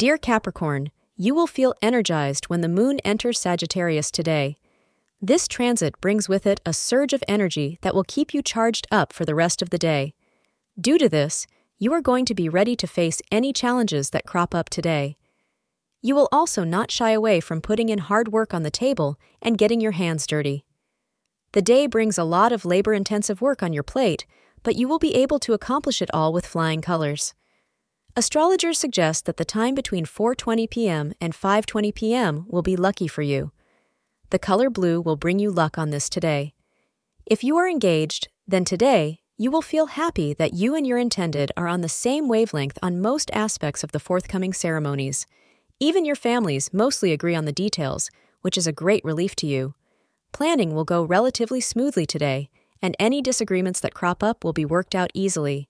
Dear Capricorn, you will feel energized when the moon enters Sagittarius today. This transit brings with it a surge of energy that will keep you charged up for the rest of the day. Due to this, you are going to be ready to face any challenges that crop up today. You will also not shy away from putting in hard work on the table and getting your hands dirty. The day brings a lot of labor intensive work on your plate, but you will be able to accomplish it all with flying colors. Astrologers suggest that the time between 4:20 p.m. and 5:20 p.m. will be lucky for you. The color blue will bring you luck on this today. If you are engaged, then today you will feel happy that you and your intended are on the same wavelength on most aspects of the forthcoming ceremonies. Even your families mostly agree on the details, which is a great relief to you. Planning will go relatively smoothly today, and any disagreements that crop up will be worked out easily.